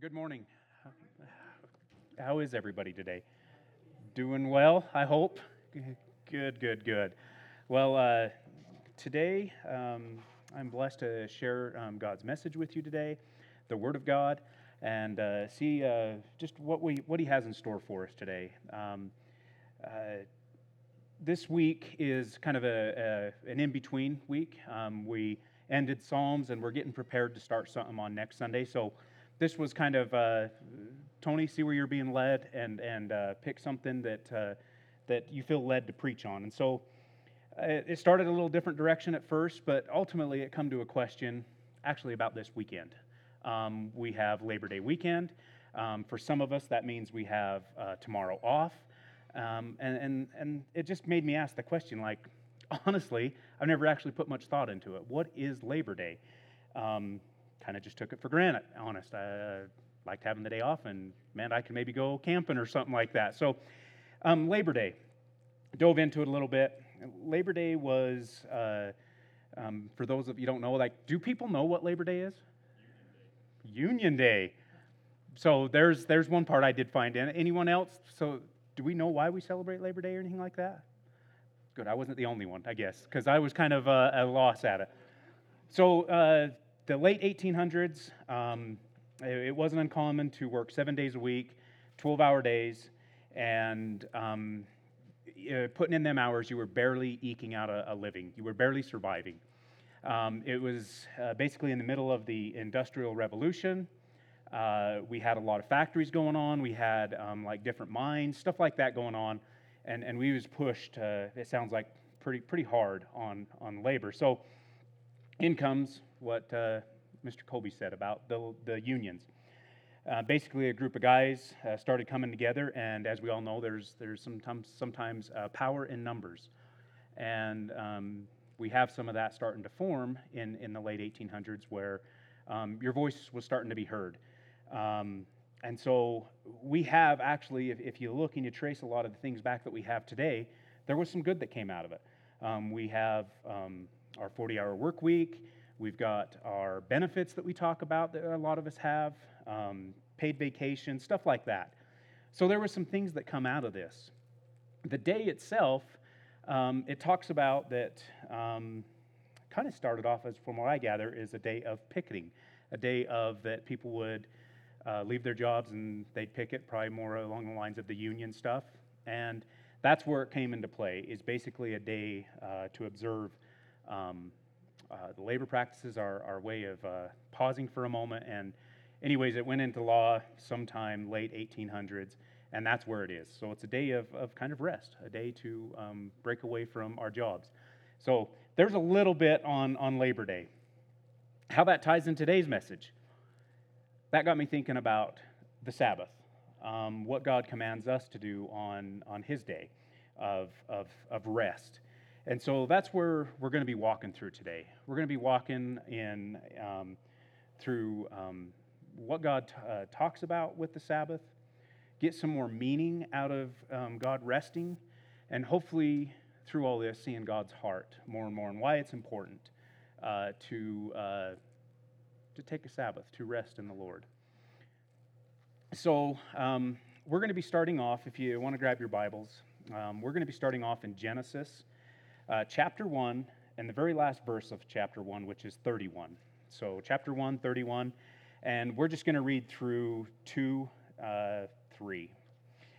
Good morning. How is everybody today? Doing well, I hope. Good, good, good. Well, uh, today um, I'm blessed to share um, God's message with you today, the Word of God, and uh, see uh, just what we what He has in store for us today. Um, uh, this week is kind of a, a an in between week. Um, we ended Psalms, and we're getting prepared to start something on next Sunday. So this was kind of uh, Tony, see where you're being led, and and uh, pick something that uh, that you feel led to preach on. And so uh, it started a little different direction at first, but ultimately it come to a question actually about this weekend. Um, we have Labor Day weekend. Um, for some of us, that means we have uh, tomorrow off, um, and and and it just made me ask the question like. Honestly, I've never actually put much thought into it. What is Labor Day? Kind of just took it for granted, honest. I liked having the day off, and man, I could maybe go camping or something like that. So, um, Labor Day, dove into it a little bit. Labor Day was, uh, um, for those of you don't know, like, do people know what Labor Day is? Union Day. Union Day. So there's there's one part I did find in. Anyone else? So do we know why we celebrate Labor Day or anything like that? Good. I wasn't the only one, I guess, because I was kind of uh, a loss at it. So uh, the late 1800s, um, it wasn't uncommon to work seven days a week, 12 hour days, and um, putting in them hours, you were barely eking out a, a living. You were barely surviving. Um, it was uh, basically in the middle of the Industrial Revolution. Uh, we had a lot of factories going on. We had um, like different mines, stuff like that going on, and and we was pushed. Uh, it sounds like pretty pretty hard on on labor. So in comes what uh, Mr. Colby said about the, the unions. Uh, basically, a group of guys uh, started coming together, and as we all know, there's, there's sometimes, sometimes uh, power in numbers. And um, we have some of that starting to form in, in the late 1800s where um, your voice was starting to be heard. Um, and so we have actually, if, if, you look and you trace a lot of the things back that we have today, there was some good that came out of it. Um, we have um, our 40 hour work week. We've got our benefits that we talk about that a lot of us have, um, paid vacation, stuff like that. So there were some things that come out of this. The day itself, um, it talks about that, um, kind of started off as, from what I gather, is a day of picketing, a day of that people would uh, leave their jobs and they'd picket, probably more along the lines of the union stuff. And that's where it came into play, is basically a day uh, to observe um, uh, the labor practices are our way of uh, pausing for a moment. And, anyways, it went into law sometime late 1800s, and that's where it is. So it's a day of, of kind of rest, a day to um, break away from our jobs. So there's a little bit on, on Labor Day. How that ties in today's message, that got me thinking about the Sabbath, um, what God commands us to do on, on His day of, of, of rest. And so that's where we're going to be walking through today. We're going to be walking in um, through um, what God t- uh, talks about with the Sabbath, get some more meaning out of um, God resting, and hopefully through all this, seeing God's heart more and more and why it's important uh, to, uh, to take a Sabbath, to rest in the Lord. So um, we're going to be starting off, if you want to grab your Bibles, um, we're going to be starting off in Genesis uh, chapter 1 and the very last verse of chapter 1, which is 31. So, chapter 1, 31. And we're just going to read through 2, uh, 3.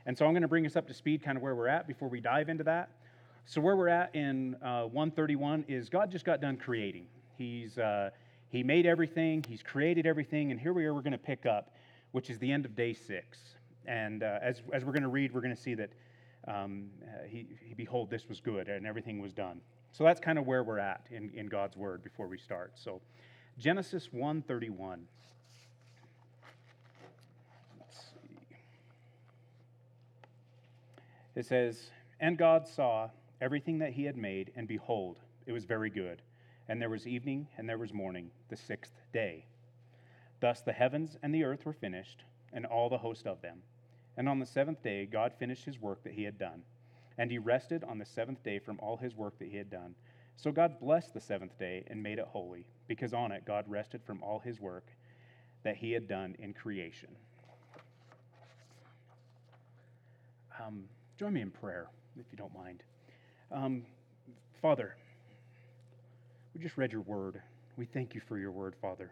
And so I'm going to bring us up to speed, kind of where we're at before we dive into that. So, where we're at in uh, 131 is God just got done creating. He's, uh, he made everything, He's created everything, and here we are, we're going to pick up, which is the end of day six. And uh, as, as we're going to read, we're going to see that um, uh, he, he, behold, this was good, and everything was done. So that's kind of where we're at in, in God's word before we start. So Genesis 1:31. Let's see. It says, "And God saw everything that he had made, and behold, it was very good. And there was evening, and there was morning, the sixth day. Thus the heavens and the earth were finished, and all the host of them." And on the seventh day, God finished his work that he had done. And he rested on the seventh day from all his work that he had done. So God blessed the seventh day and made it holy, because on it God rested from all his work that he had done in creation. Um, join me in prayer, if you don't mind. Um, Father, we just read your word. We thank you for your word, Father,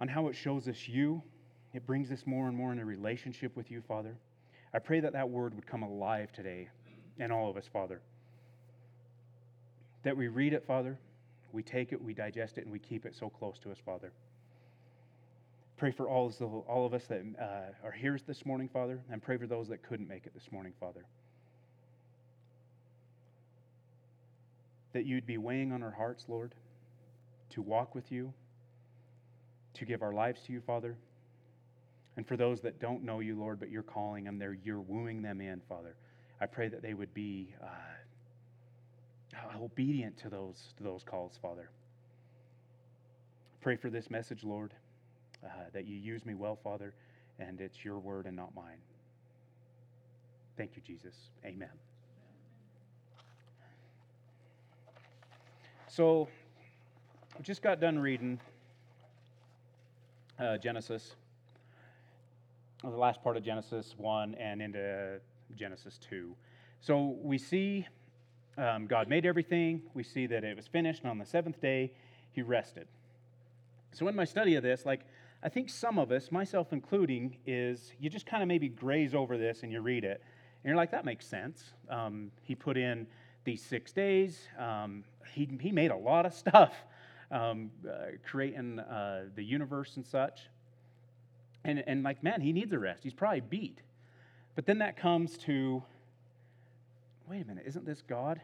on how it shows us you. It brings us more and more in a relationship with you, Father. I pray that that word would come alive today in all of us, Father. That we read it, Father, we take it, we digest it, and we keep it so close to us, Father. Pray for all, all of us that uh, are here this morning, Father, and pray for those that couldn't make it this morning, Father. That you'd be weighing on our hearts, Lord, to walk with you, to give our lives to you, Father. And for those that don't know you, Lord, but you're calling them, there, you're wooing them in, Father. I pray that they would be uh, obedient to those, to those calls, Father. Pray for this message, Lord uh, that you use me well, Father, and it's your word and not mine. Thank you, Jesus. Amen. So, we just got done reading uh, Genesis, the last part of Genesis 1 and into Genesis 2. So, we see um, God made everything. We see that it was finished, and on the seventh day, he rested. So, in my study of this, like, I think some of us, myself including, is you just kind of maybe graze over this and you read it, and you're like, that makes sense. Um, he put in these six days. Um, he, he made a lot of stuff, um, uh, creating uh, the universe and such. And, and like, man, he needs a rest. He's probably beat. But then that comes to, wait a minute, isn't this God?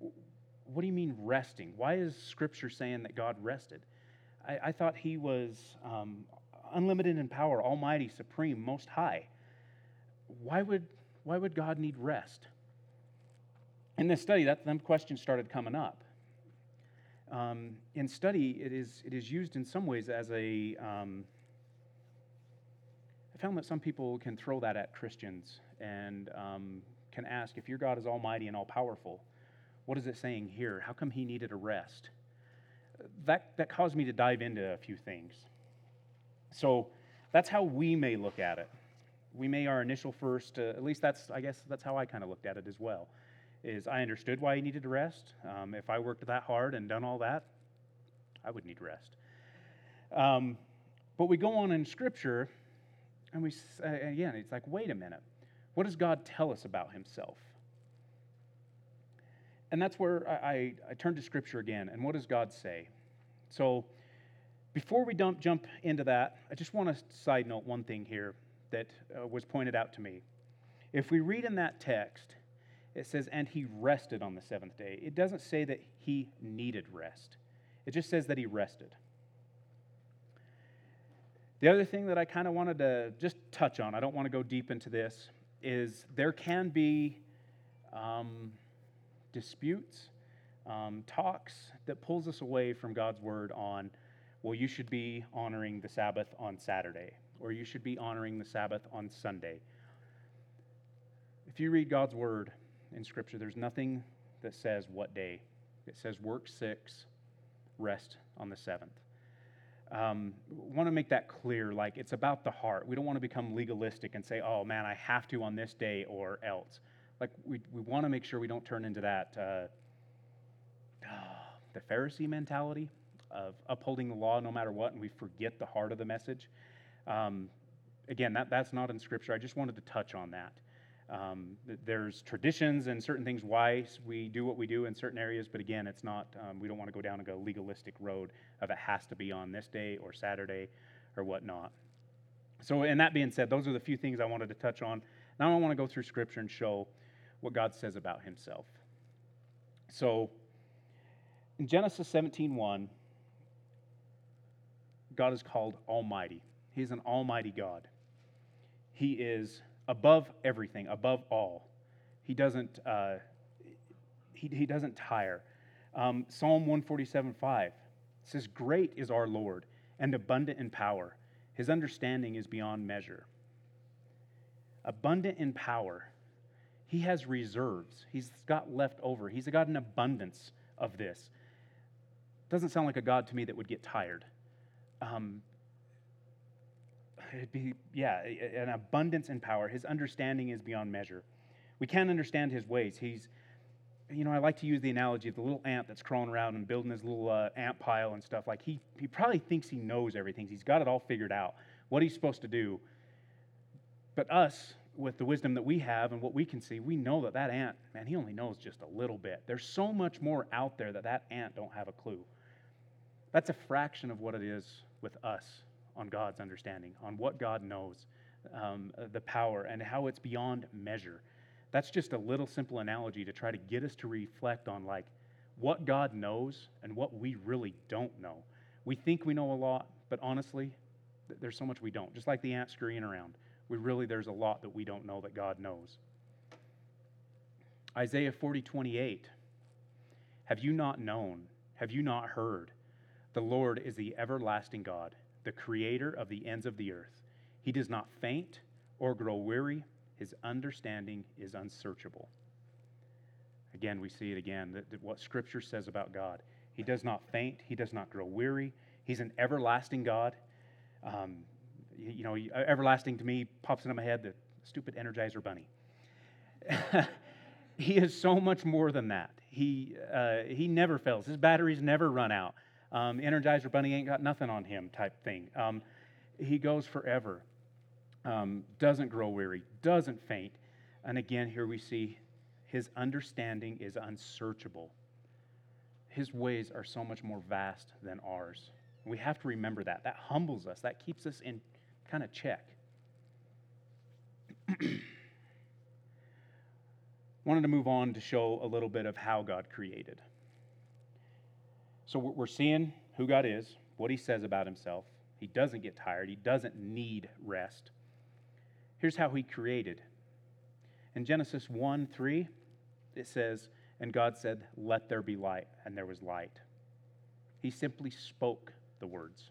What do you mean resting? Why is Scripture saying that God rested? I, I thought he was um, unlimited in power, almighty, supreme, most high. Why would, why would God need rest? In this study, that them questions started coming up. Um, in study, it is, it is used in some ways as a. Um, found that some people can throw that at Christians and um, can ask if your God is almighty and all powerful, what is it saying here? How come he needed a rest? that, that caused me to dive into a few things. So that's how we may look at it. We may our initial first, uh, at least that's, I guess that's how I kind of looked at it as well, is I understood why he needed rest. Um, if I worked that hard and done all that, I would need rest. Um, but we go on in Scripture, and we, again, it's like, wait a minute. What does God tell us about himself? and that's where I, I, I, turn to Scripture again. And what does God say? So, before we dump, jump into that, I just want to side note one thing here that uh, was pointed out to me. If we read in that text, it says, and he rested on the seventh day. It doesn't say that he needed rest, it just says that he rested. The other thing that I kind of wanted to just touch on, I don't want to go deep into this, is there can be. Um, disputes, um, talks that pulls us away from God's word on, well, you should be honoring the Sabbath on Saturday, or you should be honoring the Sabbath on Sunday. If you read God's word in Scripture, there's nothing that says what day. It says work six, rest on the seventh. Um, want to make that clear. Like it's about the heart. We don't want to become legalistic and say, "Oh man, I have to on this day or else." like we, we want to make sure we don't turn into that uh, the Pharisee mentality of upholding the law no matter what, and we forget the heart of the message. Um, again, that, that's not in Scripture. I just wanted to touch on that. Um, there's traditions and certain things why we do what we do in certain areas, but again, it's not, um, we don't want to go down a legalistic road of it has to be on this day or Saturday or whatnot. So, and that being said, those are the few things I wanted to touch on. Now I want to go through Scripture and show what God says about himself. So in Genesis 17:1, God is called Almighty. He's an almighty God. He is above everything, above all. He doesn't, uh, he, he doesn't tire. Um, Psalm 147:5 says, Great is our Lord and abundant in power. His understanding is beyond measure. Abundant in power. He has reserves. He's got left over. He's got an abundance of this. Doesn't sound like a God to me that would get tired. um, it'd be, yeah, an abundance in power. His understanding is beyond measure. We can't understand his ways. He's, you know, I like to use the analogy of the little ant that's crawling around and building his little uh, ant pile and stuff. Like he, he probably thinks he knows everything. He's got it all figured out, what he's supposed to do. But us, with the wisdom that we have and what we can see, we know that that ant, man, he only knows just a little bit. There's so much more out there that that ant don't have a clue. That's a fraction of what it is with us on God's understanding, on what God knows, um, the power, and how it's beyond measure. That's just a little simple analogy to try to get us to reflect on like what God knows and what we really don't know. We think we know a lot, but honestly, there's so much we don't. Just like the ant scurrying around, we really there's a lot that we don't know that God knows. Isaiah 40, 28. Have you not known? Have you not heard? The Lord is the everlasting God, the creator of the ends of the earth. He does not faint or grow weary. His understanding is unsearchable. Again, we see it again that, that what Scripture says about God. He does not faint, He does not grow weary. He's an everlasting God. Um, you know, everlasting to me pops into my head the stupid Energizer Bunny. he is so much more than that. He, uh, he never fails, his batteries never run out um, Energizer Bunny ain't got nothing on him type thing. Um, he goes forever, um, doesn't grow weary, doesn't faint. And again, here we see his understanding is unsearchable. His ways are so much more vast than ours. We have to remember that. That humbles us, that keeps us in kind of check. Wanted to move on to show a little bit of how God created. So we're seeing who God is, what he says about himself. He doesn't get tired, he doesn't need rest. Here's how he created. In Genesis 1 3, it says, And God said, Let there be light, and there was light. He simply spoke the words.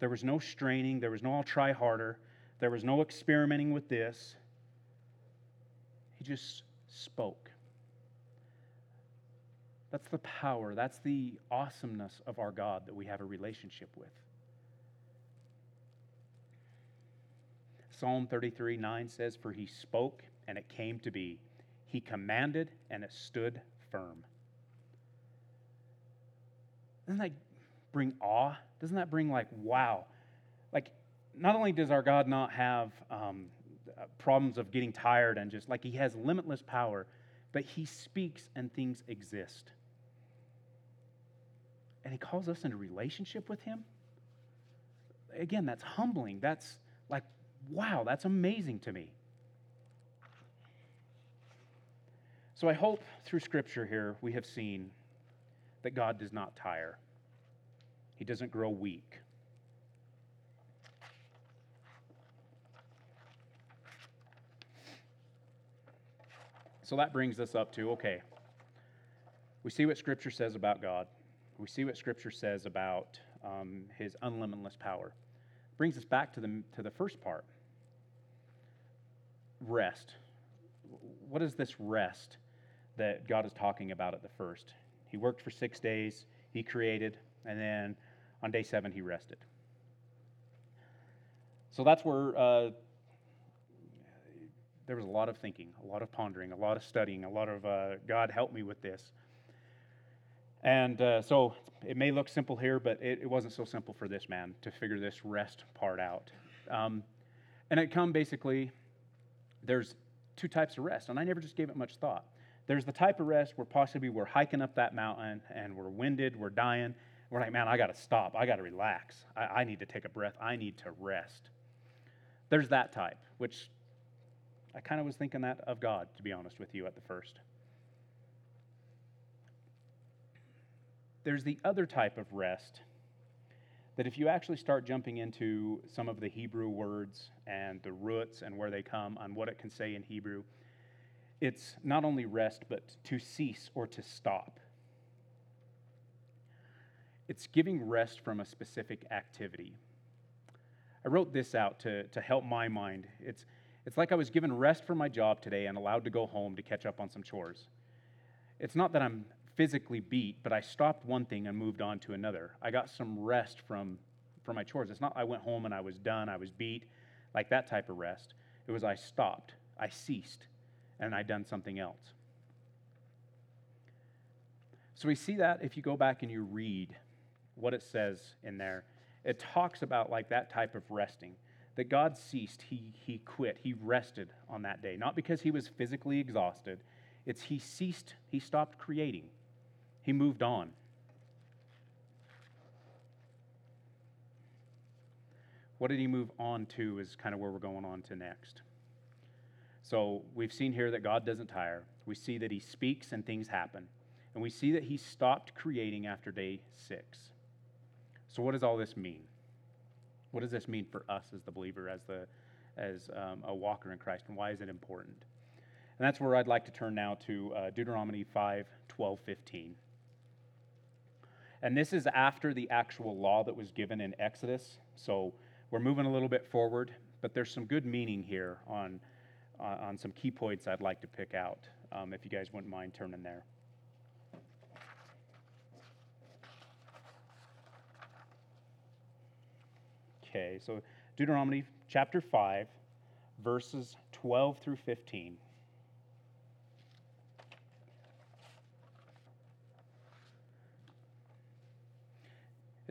There was no straining, there was no I'll try harder, there was no experimenting with this. He just spoke. That's the power, that's the awesomeness of our God that we have a relationship with. Psalm 33 9 says, For he spoke and it came to be. He commanded and it stood firm. Doesn't that bring awe? Doesn't that bring, like, wow? Like, not only does our God not have um, problems of getting tired and just like he has limitless power, but he speaks and things exist and he calls us into relationship with him. Again, that's humbling. That's like, wow, that's amazing to me. So I hope through scripture here we have seen that God does not tire, he doesn't grow weak. So that brings us up to okay, we see what Scripture says about God we see what Scripture says about um, his unlimitless power. Brings us back to the, to the first part rest. What is this rest that God is talking about at the first? He worked for six days, he created, and then on day seven, he rested. So that's where uh, there was a lot of thinking, a lot of pondering, a lot of studying, a lot of uh, God help me with this. And uh, so it may look simple here, but it, it, wasn't so simple for this man to figure this rest part out. Um, and it come basically, there's two types of rest, and I never just gave it much thought. There's the type of rest where possibly we're hiking up that mountain and we're winded, we're dying. We're like, man, I got to stop. I got to relax. I, I need to take a breath. I need to rest. There's that type, which I kind of was thinking that of God, to be honest with you, at the first. There's the other type of rest that if you actually start jumping into some of the Hebrew words and the roots and where they come and what it can say in Hebrew, it's not only rest, but to cease or to stop. It's giving rest from a specific activity. I wrote this out to, to help my mind. It's, it's like I was given rest from my job today and allowed to go home to catch up on some chores. It's not that I'm physically beat, but I stopped one thing and moved on to another. I got some rest from, from my chores. It's not I went home and I was done, I was beat, like that type of rest. It was I stopped, I ceased, and I done something else. So we see that if you go back and you read what it says in there, it talks about like that type of resting. That God ceased, he, he quit, he rested on that day. Not because he was physically exhausted, it's he ceased, he stopped creating, he moved on. What did he move on to is kind of where we're going on to next. So we've seen here that God doesn't tire. We see that he speaks and things happen. And we see that he stopped creating after day six. So, what does all this mean? What does this mean for us as the believer, as, the, as um, a walker in Christ, and why is it important? And that's where I'd like to turn now to uh, Deuteronomy 5 12, 15. And this is after the actual law that was given in Exodus. So we're moving a little bit forward, but there's some good meaning here on, uh, on some key points I'd like to pick out, um, if you guys wouldn't mind turning there. Okay, so Deuteronomy chapter 5, verses 12 through 15.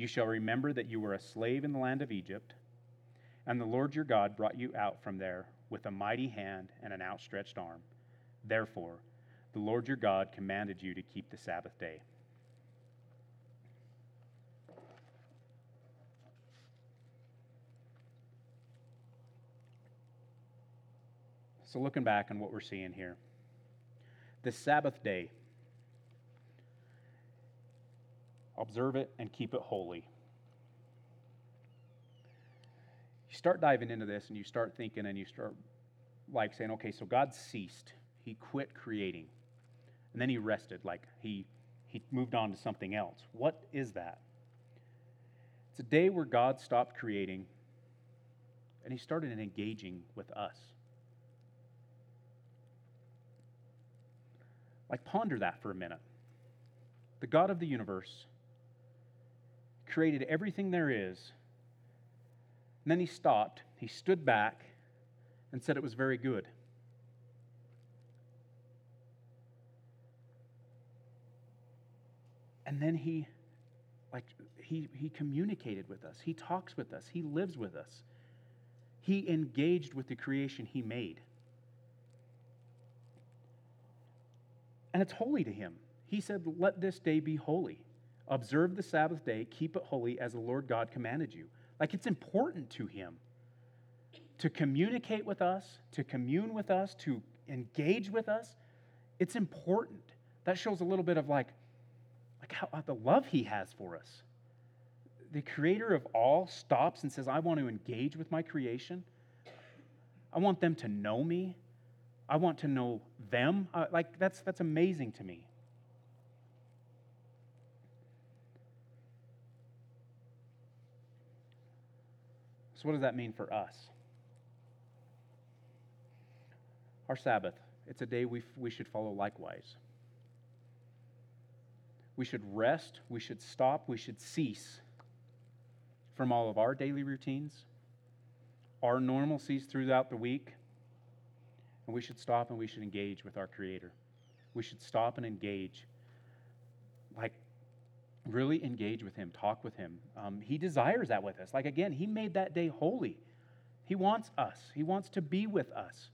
You shall remember that you were a slave in the land of Egypt, and the Lord your God brought you out from there with a mighty hand and an outstretched arm. Therefore, the Lord your God commanded you to keep the Sabbath day. So, looking back on what we're seeing here, the Sabbath day, observe it and keep it holy. You start diving into this and you start thinking and you start like saying, okay, so God ceased. He quit creating. And then he rested, like he, he moved on to something else. What is that? It's a day where God stopped creating and he started engaging with us. Like, ponder that for a minute. The God of the universe created everything there is, and then he stopped, he stood back, and said it was very good. And then he like he he communicated with us. He talks with us. He lives with us. He engaged with the creation he made. and it's holy to him. He said, Let this day be holy. Observe the Sabbath day, keep it holy as the Lord God commanded you. Like it's important to him to communicate with us, to commune with us, to engage with us. It's important. That shows a little bit of like, like how, the love he has for us. The creator of all stops and says, I want to engage with my creation. I want them to know me. I want to know them. Uh, like, that's, that's amazing to me. So, what does that mean for us? Our Sabbath, it's a day we, we should follow likewise. We should rest, we should stop, we should cease from all of our daily routines, our normalcies throughout the week, and we should stop and we should engage with our Creator. We should stop and engage. Like, really engage with Him, talk with Him. Um, he desires that with us. Like, again, He made that day holy. He wants us, He wants to be with us.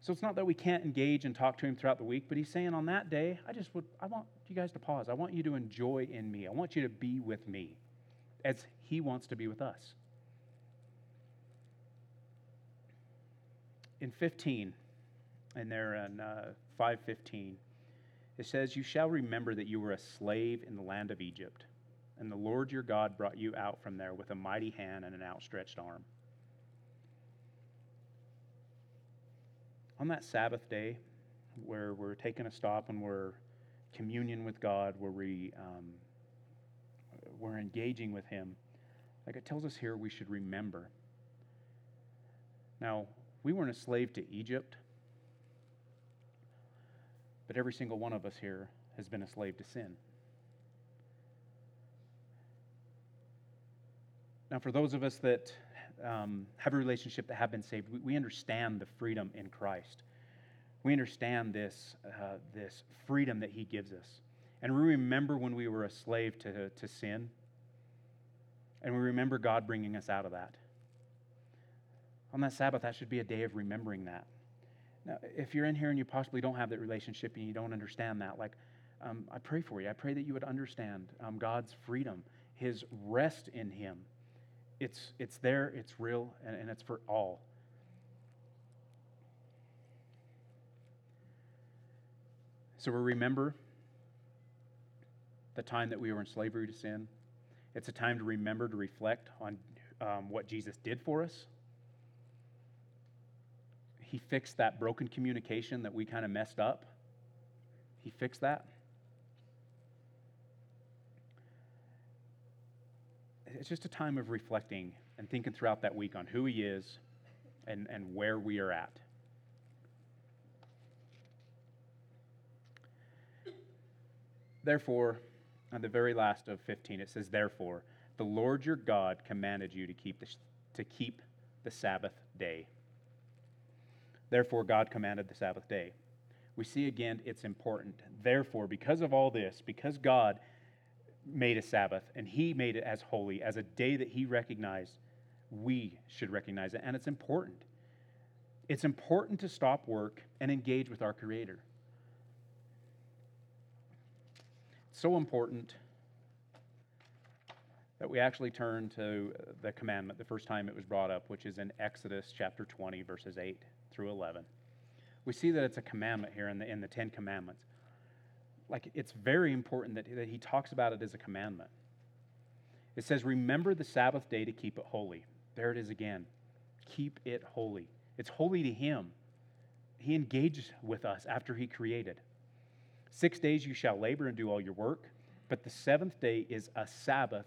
So it's not that we can't engage and talk to Him throughout the week, but He's saying on that day, I just would, I want you guys to pause. I want you to enjoy in me. I want you to be with me as He wants to be with us. in 15, and there in uh, 515, It says, You shall remember that you were a slave in the land of Egypt, and the Lord your God brought you out from there with a mighty hand and an outstretched arm. On that Sabbath day, where we're taking a stop and we're communion with God, where we um, we're engaging with Him, like it tells us here, we should remember. Now, we weren't a slave to Egypt, but every single one of us here has been a slave to sin. Now, for those of us that um, have a relationship that have been saved, we, we understand the freedom in Christ. We understand this, uh, this freedom that He gives us. And we remember when we were a slave to, to sin, and we remember God bringing us out of that. On that Sabbath, that should be a day of remembering that. Now, if you're in here and you possibly don't have that relationship and you don't understand that, like, um, I pray for you. I pray that you would understand um, God's freedom, His rest in Him. It's, it's there, it's real, and, and it's for all. So we remember the time that we were in slavery to sin. It's a time to remember to reflect on um, what Jesus did for us. He fixed that broken communication that we kind of messed up. He fixed that. It's just a time of reflecting and thinking throughout that week on who He is and, and where we are at. Therefore, on the very last of 15, it says, Therefore, the Lord your God commanded you to keep the, to keep the Sabbath day. Therefore, God commanded the Sabbath day. We see again it's important. Therefore, because of all this, because God made a Sabbath and He made it as holy, as a day that He recognized, we should recognize it. And it's important. It's important to stop work and engage with our Creator. It's so important that we actually turn to uh, the commandment the first time it was brought up, which is in Exodus chapter 20, verses 8 through 11. We see that it's a commandment here in the, in the Ten Commandments. Like, it's very important that, that he talks about it as a commandment. It says, Remember the Sabbath day to keep it holy. There it is again. Keep it holy. It's holy to him. He engaged with us after he created. Six days you shall labor and do all your work, but the seventh day is a Sabbath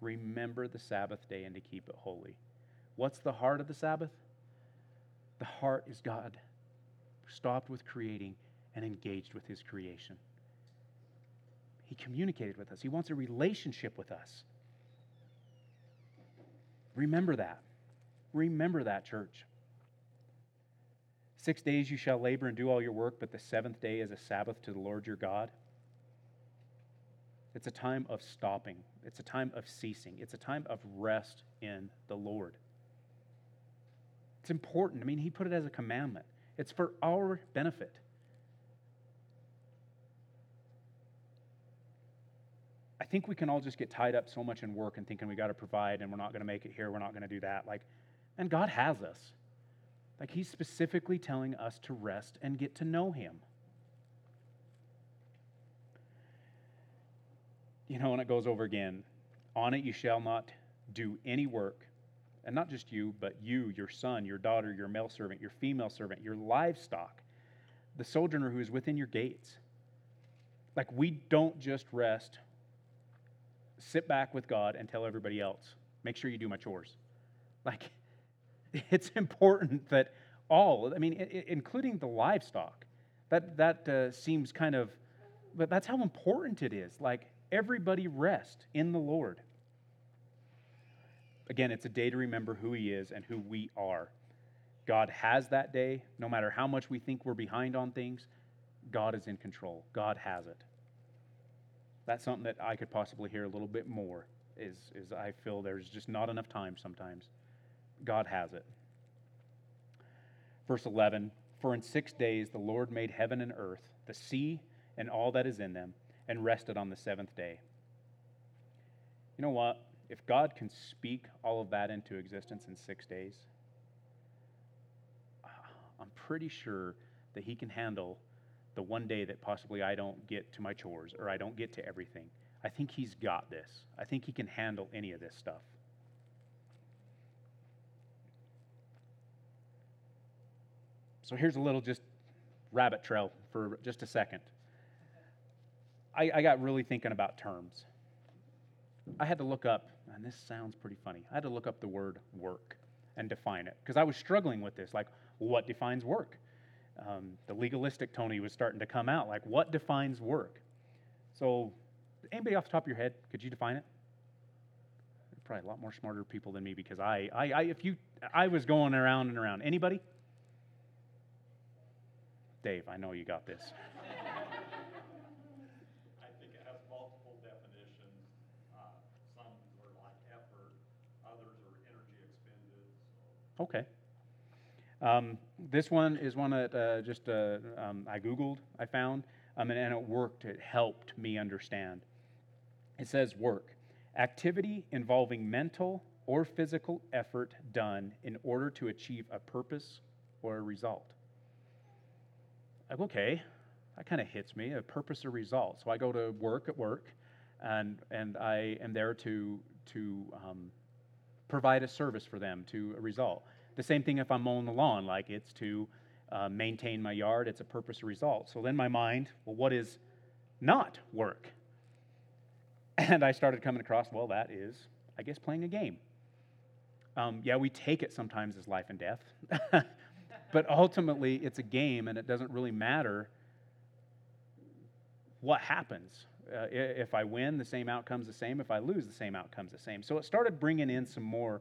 Remember the Sabbath day and to keep it holy. What's the heart of the Sabbath? The heart is God stopped with creating and engaged with his creation. He communicated with us, he wants a relationship with us. Remember that. Remember that, church. Six days you shall labor and do all your work, but the seventh day is a Sabbath to the Lord your God. It's a time of stopping, it's a time of ceasing, it's a time of rest in the Lord. It's important. I mean, he put it as a commandment. It's for our benefit. I think we can all just get tied up so much in work and thinking we got to provide and we're not going to make it here, we're not going to do that. Like, and God has us. Like, He's specifically telling us to rest and get to know Him. You know, and it goes over again on it you shall not do any work and not just you, but you, your son, your daughter, your male servant, your female servant, your livestock, the sojourner who is within your gates. Like, we don't just rest, sit back with God, and tell everybody else, make sure you do my chores. Like, it's important that all, I mean, including the livestock, that, that uh, seems kind of, but that's how important it is. Like, everybody rest in the Lord. Again, it's a day to remember who He is and who we are. God has that day. No matter how much we think we're behind on things, God is in control. God has it. That's something that I could possibly hear a little bit more. Is, is I feel there's just not enough time sometimes. God has it. Verse 11 For in six days the Lord made heaven and earth, the sea and all that is in them, and rested on the seventh day. You know what? If God can speak all of that into existence in six days, I'm pretty sure that He can handle the one day that possibly I don't get to my chores or I don't get to everything. I think He's got this. I think He can handle any of this stuff. So here's a little just rabbit trail for just a second. I, I got really thinking about terms. I had to look up, and this sounds pretty funny. I had to look up the word work and define it because I was struggling with this. Like, what defines work? Um, the legalistic Tony was starting to come out. Like, what defines work? So, anybody off the top of your head, could you define it? Probably a lot more smarter people than me because I, I, I if you, I was going around and around. Anybody? Dave, I know you got this. I think it has multiple definitions. Uh, Some are like effort, others are energy expended, so. Okay. Um, this one is one that uh, just uh, um, I Googled, I found, um, and, and it worked. It helped me understand. It says work, activity involving mental or physical effort done in order to achieve a purpose or a result. Like, okay, that kind of hits me, a purpose or result. So I go to work at work, and, and I am there to, to um, provide a service for them, to a result. The same thing if I'm mowing the lawn, like it's to uh, maintain my yard, it's a purpose or result. So then my mind, well, what is not work? And I started coming across, well, that is, I guess, playing a game. Um, yeah, we take it sometimes as life and death, but ultimately it's a game and it doesn't really matter what happens. Uh, if I win, the same outcome's the same. If I lose, the same outcome's the same. So it started bringing in some more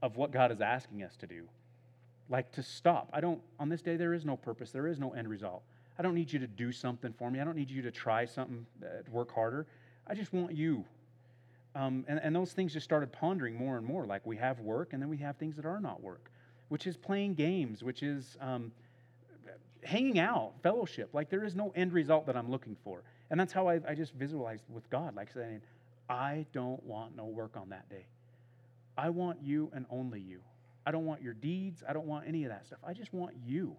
of what God is asking us to do. Like to stop. I don't, on this day, there is no purpose, there is no end result. I don't need you to do something for me. I don't need you to try something, uh, work harder. I just want you. Um, and, and those things just started pondering more and more. Like we have work, and then we have things that are not work, which is playing games, which is um, hanging out, fellowship. Like there is no end result that I'm looking for. And that's how I, I just visualized with God, like saying, I don't want no work on that day. I want you and only you. I don't want your deeds. I don't want any of that stuff. I just want you.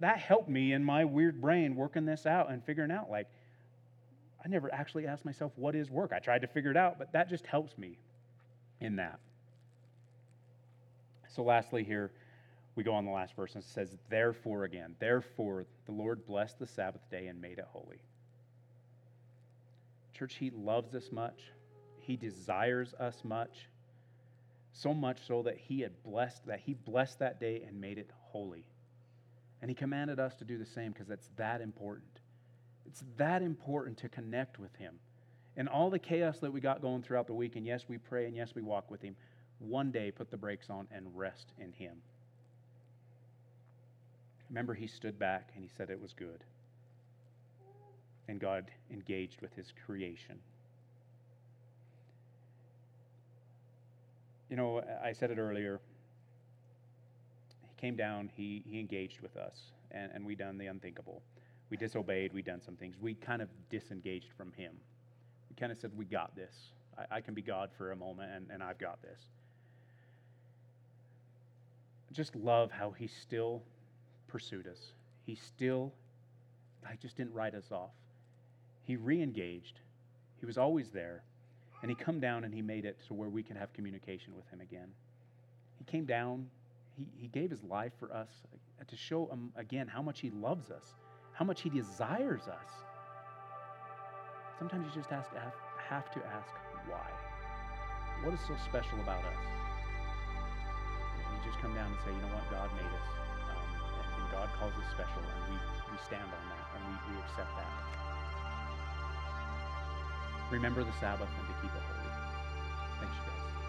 That helped me in my weird brain working this out and figuring out like, I never actually asked myself, what is work? I tried to figure it out, but that just helps me in that. So, lastly, here we go on the last verse and it says, Therefore, again, therefore the Lord blessed the Sabbath day and made it holy. Church, He loves us much. He desires us much, so much so that he had blessed that he blessed that day and made it holy. And he commanded us to do the same because it's that important. It's that important to connect with him. And all the chaos that we got going throughout the week, and yes, we pray and yes, we walk with him, one day put the brakes on and rest in him. Remember, he stood back and he said it was good. And God engaged with his creation. you know, I said it earlier. He came down, he, he engaged with us, and, and we done the unthinkable. We disobeyed, we done some things. We kind of disengaged from him. We kind of said, We got this. I, I can be God for a moment, and, and I've got this. Just love how he still pursued us. He still, I just didn't write us off. He re engaged, he was always there. And he come down and he made it to where we can have communication with him again. He came down, he, he gave his life for us to show um, again how much he loves us, how much he desires us. Sometimes you just ask, have, to ask why. What is so special about us? You just come down and say, you know what, God made us. God calls us special, and we, we stand on that, and we, we accept that. Remember the Sabbath and to keep it holy. Thanks, you guys.